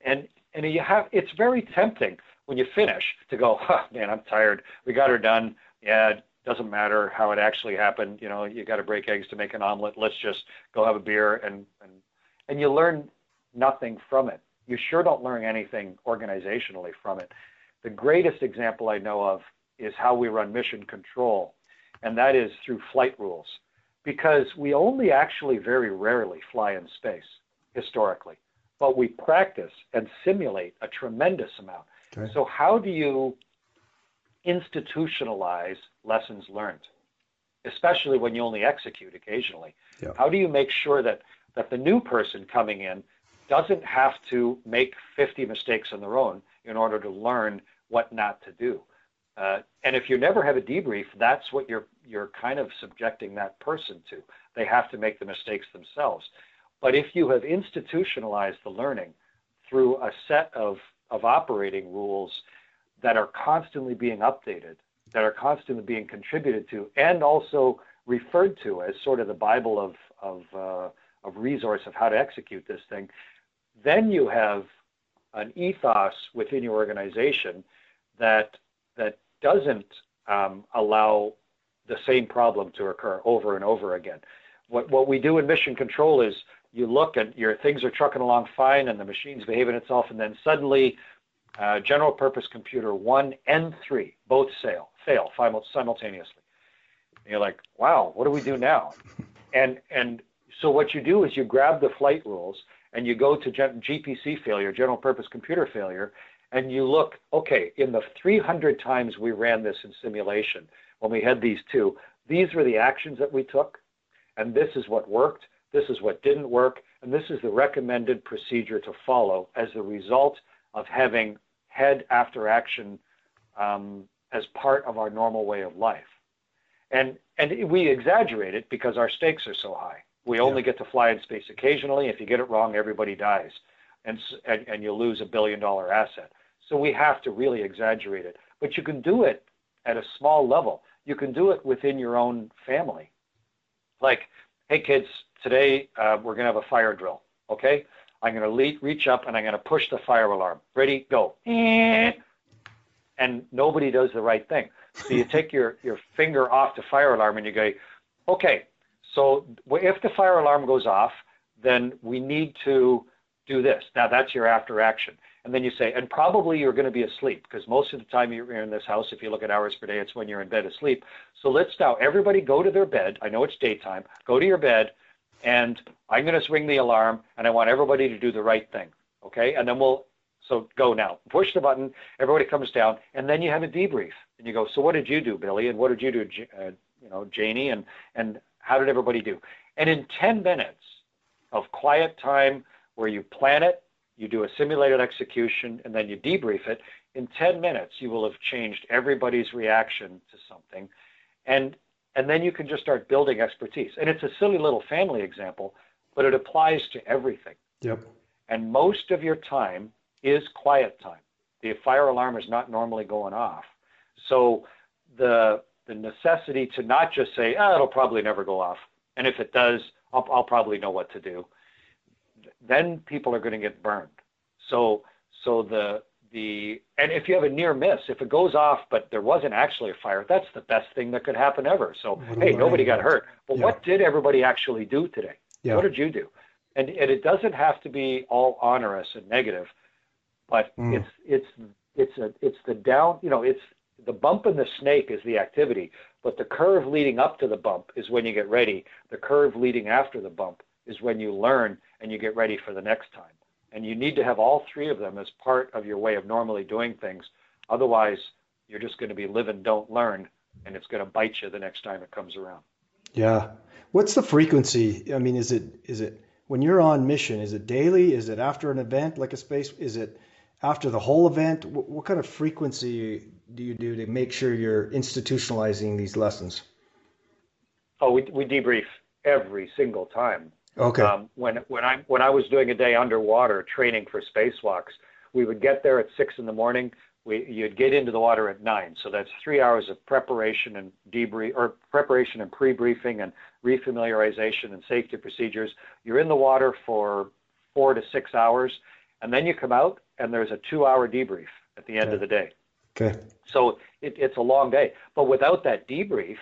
And and you have it's very tempting when you finish to go, man, I'm tired. We got her done. Yeah, it doesn't matter how it actually happened. You know, you got to break eggs to make an omelet. Let's just go have a beer and and and you learn nothing from it. You sure don't learn anything organizationally from it. The greatest example I know of is how we run mission control, and that is through flight rules, because we only actually very rarely fly in space historically, but we practice and simulate a tremendous amount. Okay. So how do you institutionalize lessons learned, especially when you only execute occasionally? Yeah. How do you make sure that, that the new person coming in doesn't have to make 50 mistakes on their own in order to learn what not to do? Uh, and if you never have a debrief, that's what you're you're kind of subjecting that person to. They have to make the mistakes themselves. But if you have institutionalized the learning through a set of, of operating rules that are constantly being updated, that are constantly being contributed to, and also referred to as sort of the Bible of of, uh, of resource of how to execute this thing, then you have an ethos within your organization that that doesn't um, allow the same problem to occur over and over again. What what we do in mission control is you look and your things are trucking along fine and the machine's behaving itself, and then suddenly uh, general purpose computer one and three both fail, fail simultaneously. And you're like, wow, what do we do now? <laughs> And and so what you do is you grab the flight rules and you go to GPC failure, general purpose computer failure, and you look, okay, in the 300 times we ran this in simulation, when we had these two, these were the actions that we took, and this is what worked, this is what didn't work, and this is the recommended procedure to follow as a result of having head after action um, as part of our normal way of life. And, and we exaggerate it because our stakes are so high. We only yeah. get to fly in space occasionally. If you get it wrong, everybody dies, and, and, and you lose a billion dollar asset. So we have to really exaggerate it. But you can do it at a small level. You can do it within your own family. Like, hey kids, today uh, we're going to have a fire drill. Okay, I'm going to reach up and I'm going to push the fire alarm. Ready, go. And nobody does the right thing. So you take your, your finger off the fire alarm and you go, okay, so if the fire alarm goes off, then we need to do this. Now that's your after action. And then you say, and probably you're going to be asleep because most of the time you're in this house, if you look at hours per day, it's when you're in bed asleep. So let's now everybody go to their bed. I know it's daytime. Go to your bed and I'm going to swing the alarm, and I want everybody to do the right thing. Okay, and then we'll so go now. Push the button. Everybody comes down, and then you have a debrief, and you go. So what did you do, Billy? And what did you do, uh, you know, Janie? And and how did everybody do? And in 10 minutes of quiet time, where you plan it, you do a simulated execution, and then you debrief it. In 10 minutes, you will have changed everybody's reaction to something, and and then you can just start building expertise. And it's a silly little family example, but it applies to everything. Yep. And most of your time is quiet time. The fire alarm is not normally going off. So the the necessity to not just say, oh, it'll probably never go off. And if it does, I'll, I'll probably know what to do. Then people are going to get burned. So so the the and if you have a near miss, if it goes off but there wasn't actually a fire, that's the best thing that could happen ever. So hey, nobody got hurt. But yeah. what did everybody actually do today? Yeah. What did you do? And and it doesn't have to be all onerous and negative, but mm. it's it's it's a it's the down you know it's the bump in the snake is the activity, but the curve leading up to the bump is when you get ready. The curve leading after the bump is when you learn and you get ready for the next time. And you need to have all three of them as part of your way of normally doing things. Otherwise, you're just going to be live and don't learn, and it's going to bite you the next time it comes around. Yeah. What's the frequency? I mean, is it is it when you're on mission? Is it daily? Is it after an event like a space? Is it after the whole event? What, what kind of frequency do you do to make sure you're institutionalizing these lessons? Oh, we we debrief every single time. Okay. Um, when when I when I was doing a day underwater training for spacewalks, we would get there at six in the morning. We you'd get into the water at nine, so that's three hours of preparation and debrief or preparation and pre-briefing and refamiliarization and safety procedures. You're in the water for four to six hours, and then you come out and there's a two-hour debrief at the end Okay. of the day. Okay. So it, it's a long day. But without that debrief,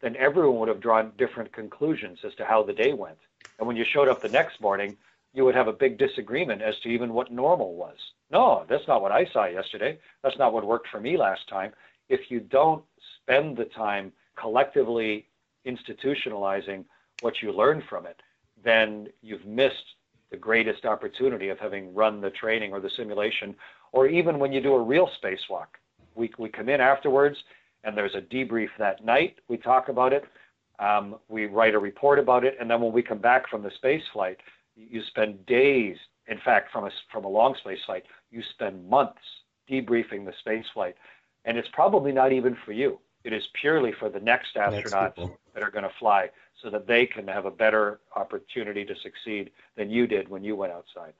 then everyone would have drawn different conclusions as to how the day went. And when you showed up the next morning, you would have a big disagreement as to even what normal was. No, that's not what I saw yesterday. That's not what worked for me last time. If you don't spend the time collectively institutionalizing what you learn from it, then you've missed the greatest opportunity of having run the training or the simulation, or even when you do a real spacewalk. We, we come in afterwards and there's a debrief that night. We talk about it. Um, we write a report about it. And then when we come back from the space flight, you spend days, in fact, from a, from a long space flight, you spend months debriefing the space flight. And it's probably not even for you. It is purely for the next Next astronauts people. that are going to fly so that they can have a better opportunity to succeed than you did when you went outside.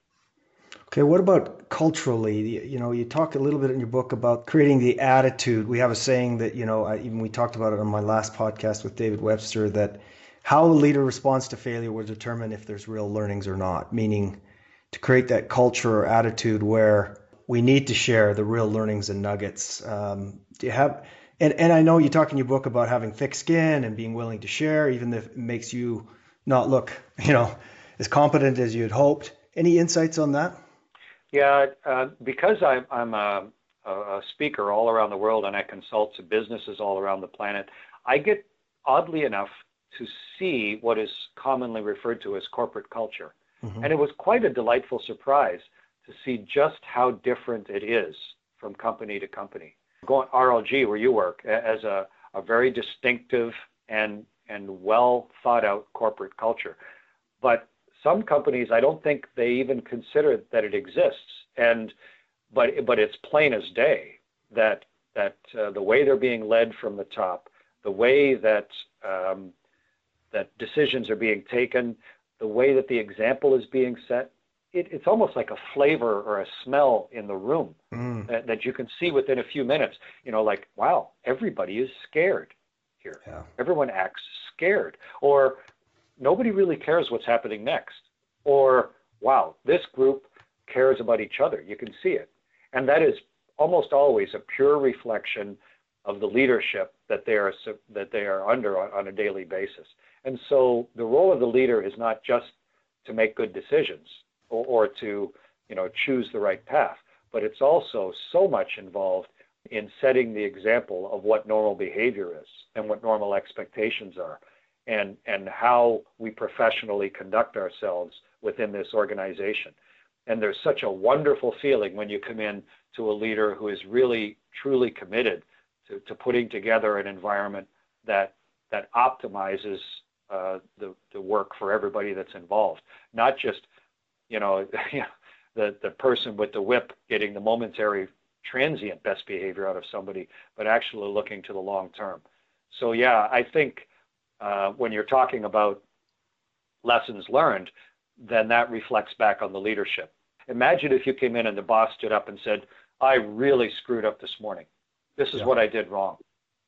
Okay, what about culturally? You know, you talk a little bit in your book about creating the attitude. We have a saying that, you know, I, even we talked about it on my last podcast with David Webster that how a leader responds to failure will determine if there's real learnings or not, meaning to create that culture or attitude where we need to share the real learnings and nuggets. Um, do you have, and, and I know you talk in your book about having thick skin and being willing to share, even if it makes you not look, <laughs> you know, as competent as you'd hoped. Any insights on that? Yeah, uh, because I'm, I'm a, a speaker all around the world and I consult to businesses all around the planet, I get oddly enough to see what is commonly referred to as corporate culture. Mhm. And it was quite a delightful surprise to see just how different it is from company to company. Going RLG, where you work, as a, a very distinctive and and well thought out corporate culture. But some companies, I don't think they even consider that it exists. And but but it's plain as day that that uh, the way they're being led from the top, the way that um, that decisions are being taken, the way that the example is being set, it, it's almost like a flavor or a smell in the room Mm, that, that you can see within a few minutes. You know, like wow, everybody is scared here. yeah. Everyone acts scared, or nobody really cares what's happening next, or wow, this group cares about each other. You can see it, and that is almost always a pure reflection of the leadership that they are that they are under on, on a daily basis. And so the role of the leader is not just to make good decisions or, or to you know choose the right path, but it's also so much involved in setting the example of what normal behavior is and what normal expectations are and and how we professionally conduct ourselves within this organization and there's such a wonderful feeling when you come in to a leader who is really truly committed to, to putting together an environment that that optimizes uh, the, the work for everybody that's involved not just you know <laughs> the the person with the whip getting the momentary transient best behavior out of somebody, but actually looking to the long term. So yeah, I think uh, when you're talking about lessons learned, then that reflects back on the leadership. Imagine if you came in and the boss stood up and said, "I really screwed up this morning. This is Yeah. what I did wrong.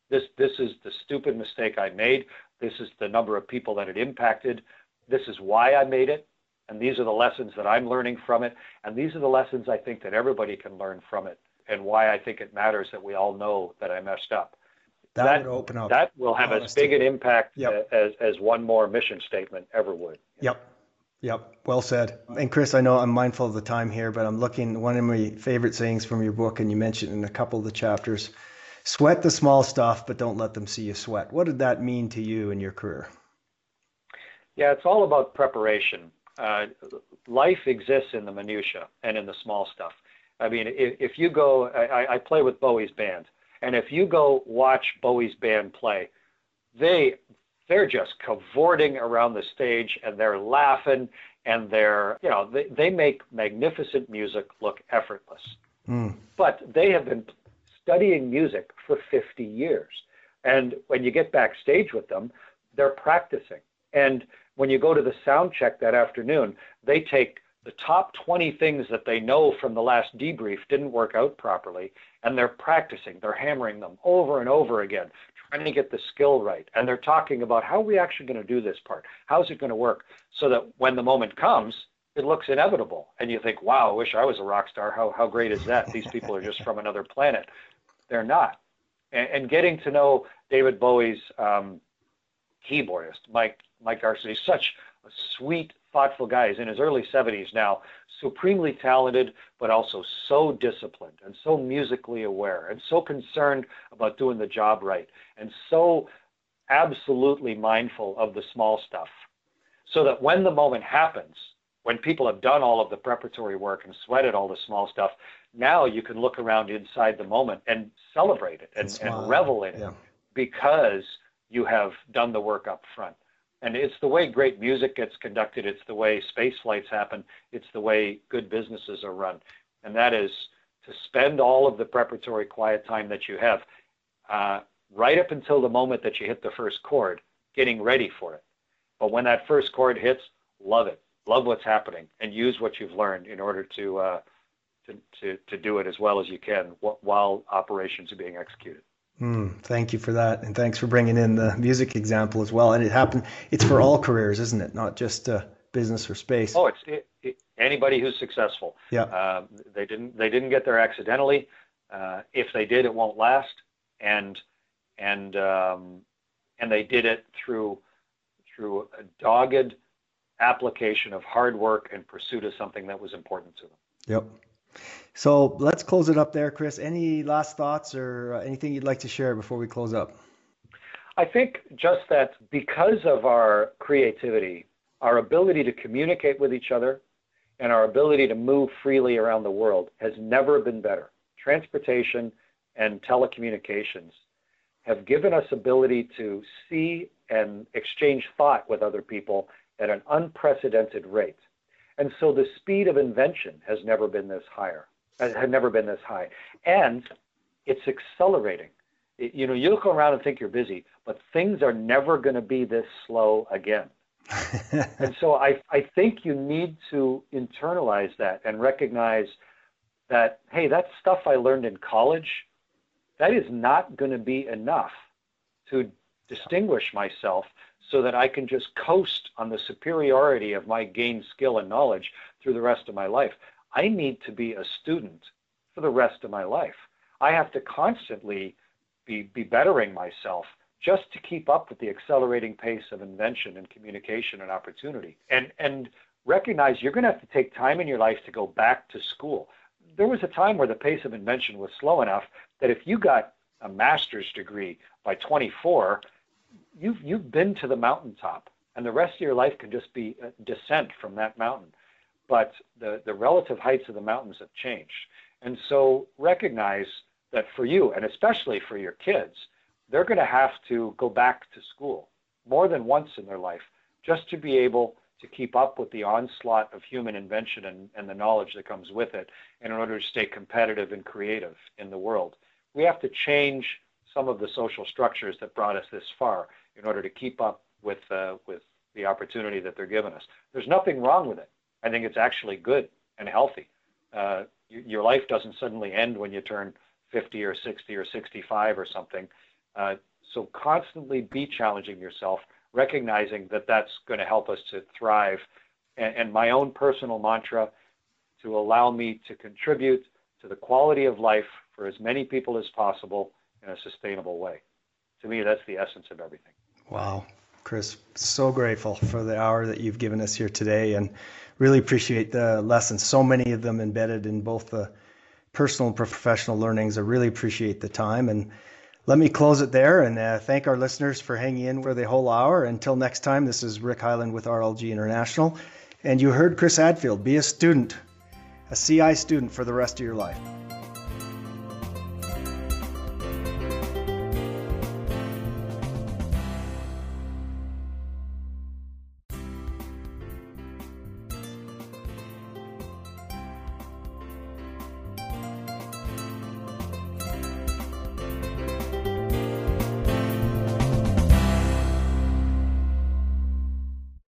This this is the stupid mistake I made. This is the number of people that it impacted. This is why I made it." And these are the lessons that I'm learning from it. And these are the lessons I think that everybody can learn from it and why I think it matters that we all know that I messed up. That, That- would open up. That will have as big an impact Yep. as, as one more mission statement ever would. Yep. Yep. Well said. And Chris, I know I'm mindful of the time here, but I'm looking one of my favorite sayings from your book, and you mentioned in a couple of the chapters. Sweat the small stuff, but don't let them see you sweat. What did that mean to you in your career? Yeah, it's all about preparation. Uh, life exists in the minutia and in the small stuff. I mean, if, if you go, I, I play with Bowie's band, and if you go watch Bowie's band play, they they're just cavorting around the stage and they're laughing and they're you know they, they make magnificent music look effortless. Mm. But they have been studying music for 50 years. And when you get backstage with them, they're practicing. And when you go to the sound check that afternoon, they take the top 20 things that they know from the last debrief didn't work out properly, and they're practicing, they're hammering them over and over again, trying to get the skill right. And they're talking about how are we actually going to do this part? How's it going to work? So that when the moment comes, it looks inevitable. And you think, wow, I wish I was a rock star. How, how great is that? These people are just from another planet. They're not. And, and getting to know David Bowie's um, keyboardist, Mike, Mike Garson, he's such a sweet, thoughtful guy. He's in his early 70s now, supremely talented, but also so disciplined and so musically aware and so concerned about doing the job right and so absolutely mindful of the small stuff. So that when the moment happens, when people have done all of the preparatory work and sweated all the small stuff, now you can look around inside the moment and celebrate it and, and, and revel in yeah. it because you have done the work up front. And it's the way great music gets conducted. It's the way space flights happen. It's the way good businesses are run. And that is to spend all of the preparatory quiet time that you have uh, right up until the moment that you hit the first chord, getting ready for it. But when that first chord hits, love it. Love what's happening and use what you've learned in order to, uh, to, to, to do it as well as you can while operations are being executed. Mm, thank you for that, and thanks for bringing in the music example as well. And it happened; it's for all careers, isn't it? Not just uh, business or space. Oh, it's it, it, anybody who's successful. Yeah. Uh, they didn't they didn't get there accidentally. Uh, if they did, it won't last. And and um, and they did it through through a dogged application of hard work and pursuit of something that was important to them. Yep. So let's close it up there, Chris. Any last thoughts or uh, anything you'd like to share before we close up? I think just that because of our creativity, our ability to communicate with each other, and our ability to move freely around the world has never been better. Transportation and telecommunications have given us ability to see and exchange thought with other people at an unprecedented rate. And so the speed of invention has never been this higher, uh, had never been this high. And it's accelerating. It, you know, you look around and think you're busy, but things are never going to be this slow again. <laughs> and so I, I think you need to internalize that and recognize that, hey, that stuff I learned in college, that is not going to be enough to distinguish myself so that I can just coast on the superiority of my gained skill and knowledge through the rest of my life. I need to be a student for the rest of my life. I have to constantly be, be bettering myself just to keep up with the accelerating pace of invention and communication and opportunity. And, and recognize you're going to have to take time in your life to go back to school. There was a time where the pace of invention was slow enough that if you got a master's degree by 24, you've you've been to the mountaintop, and the rest of your life can just be a descent from that mountain. But the the relative heights of the mountains have changed, and so recognize that for you, and especially for your kids, they're going to have to go back to school more than once in their life just to be able to keep up with the onslaught of human invention and, and the knowledge that comes with it and in order to stay competitive and creative in the world. We have to change some of the social structures that brought us this far in order to keep up with uh, with the opportunity that they're giving us. There's nothing wrong with it. I think it's actually good and healthy. Uh, your life doesn't suddenly end when you turn 50 or 60 or 65 or something. Uh, so constantly be challenging yourself, recognizing that that's going to help us to thrive. And, and my own personal mantra to allow me to contribute to the quality of life for as many people as possible in a sustainable way. To me, that's the essence of everything. Wow. Chris, so grateful for the hour that you've given us here today and really appreciate the lessons, so many of them embedded in both the personal and professional learnings. I really appreciate the time. And let me close it there and uh, thank our listeners for hanging in for the whole hour. Until next time, this is Rick Heyland with RLG International. And you heard Chris Hadfield be a student, a CI student for the rest of your life.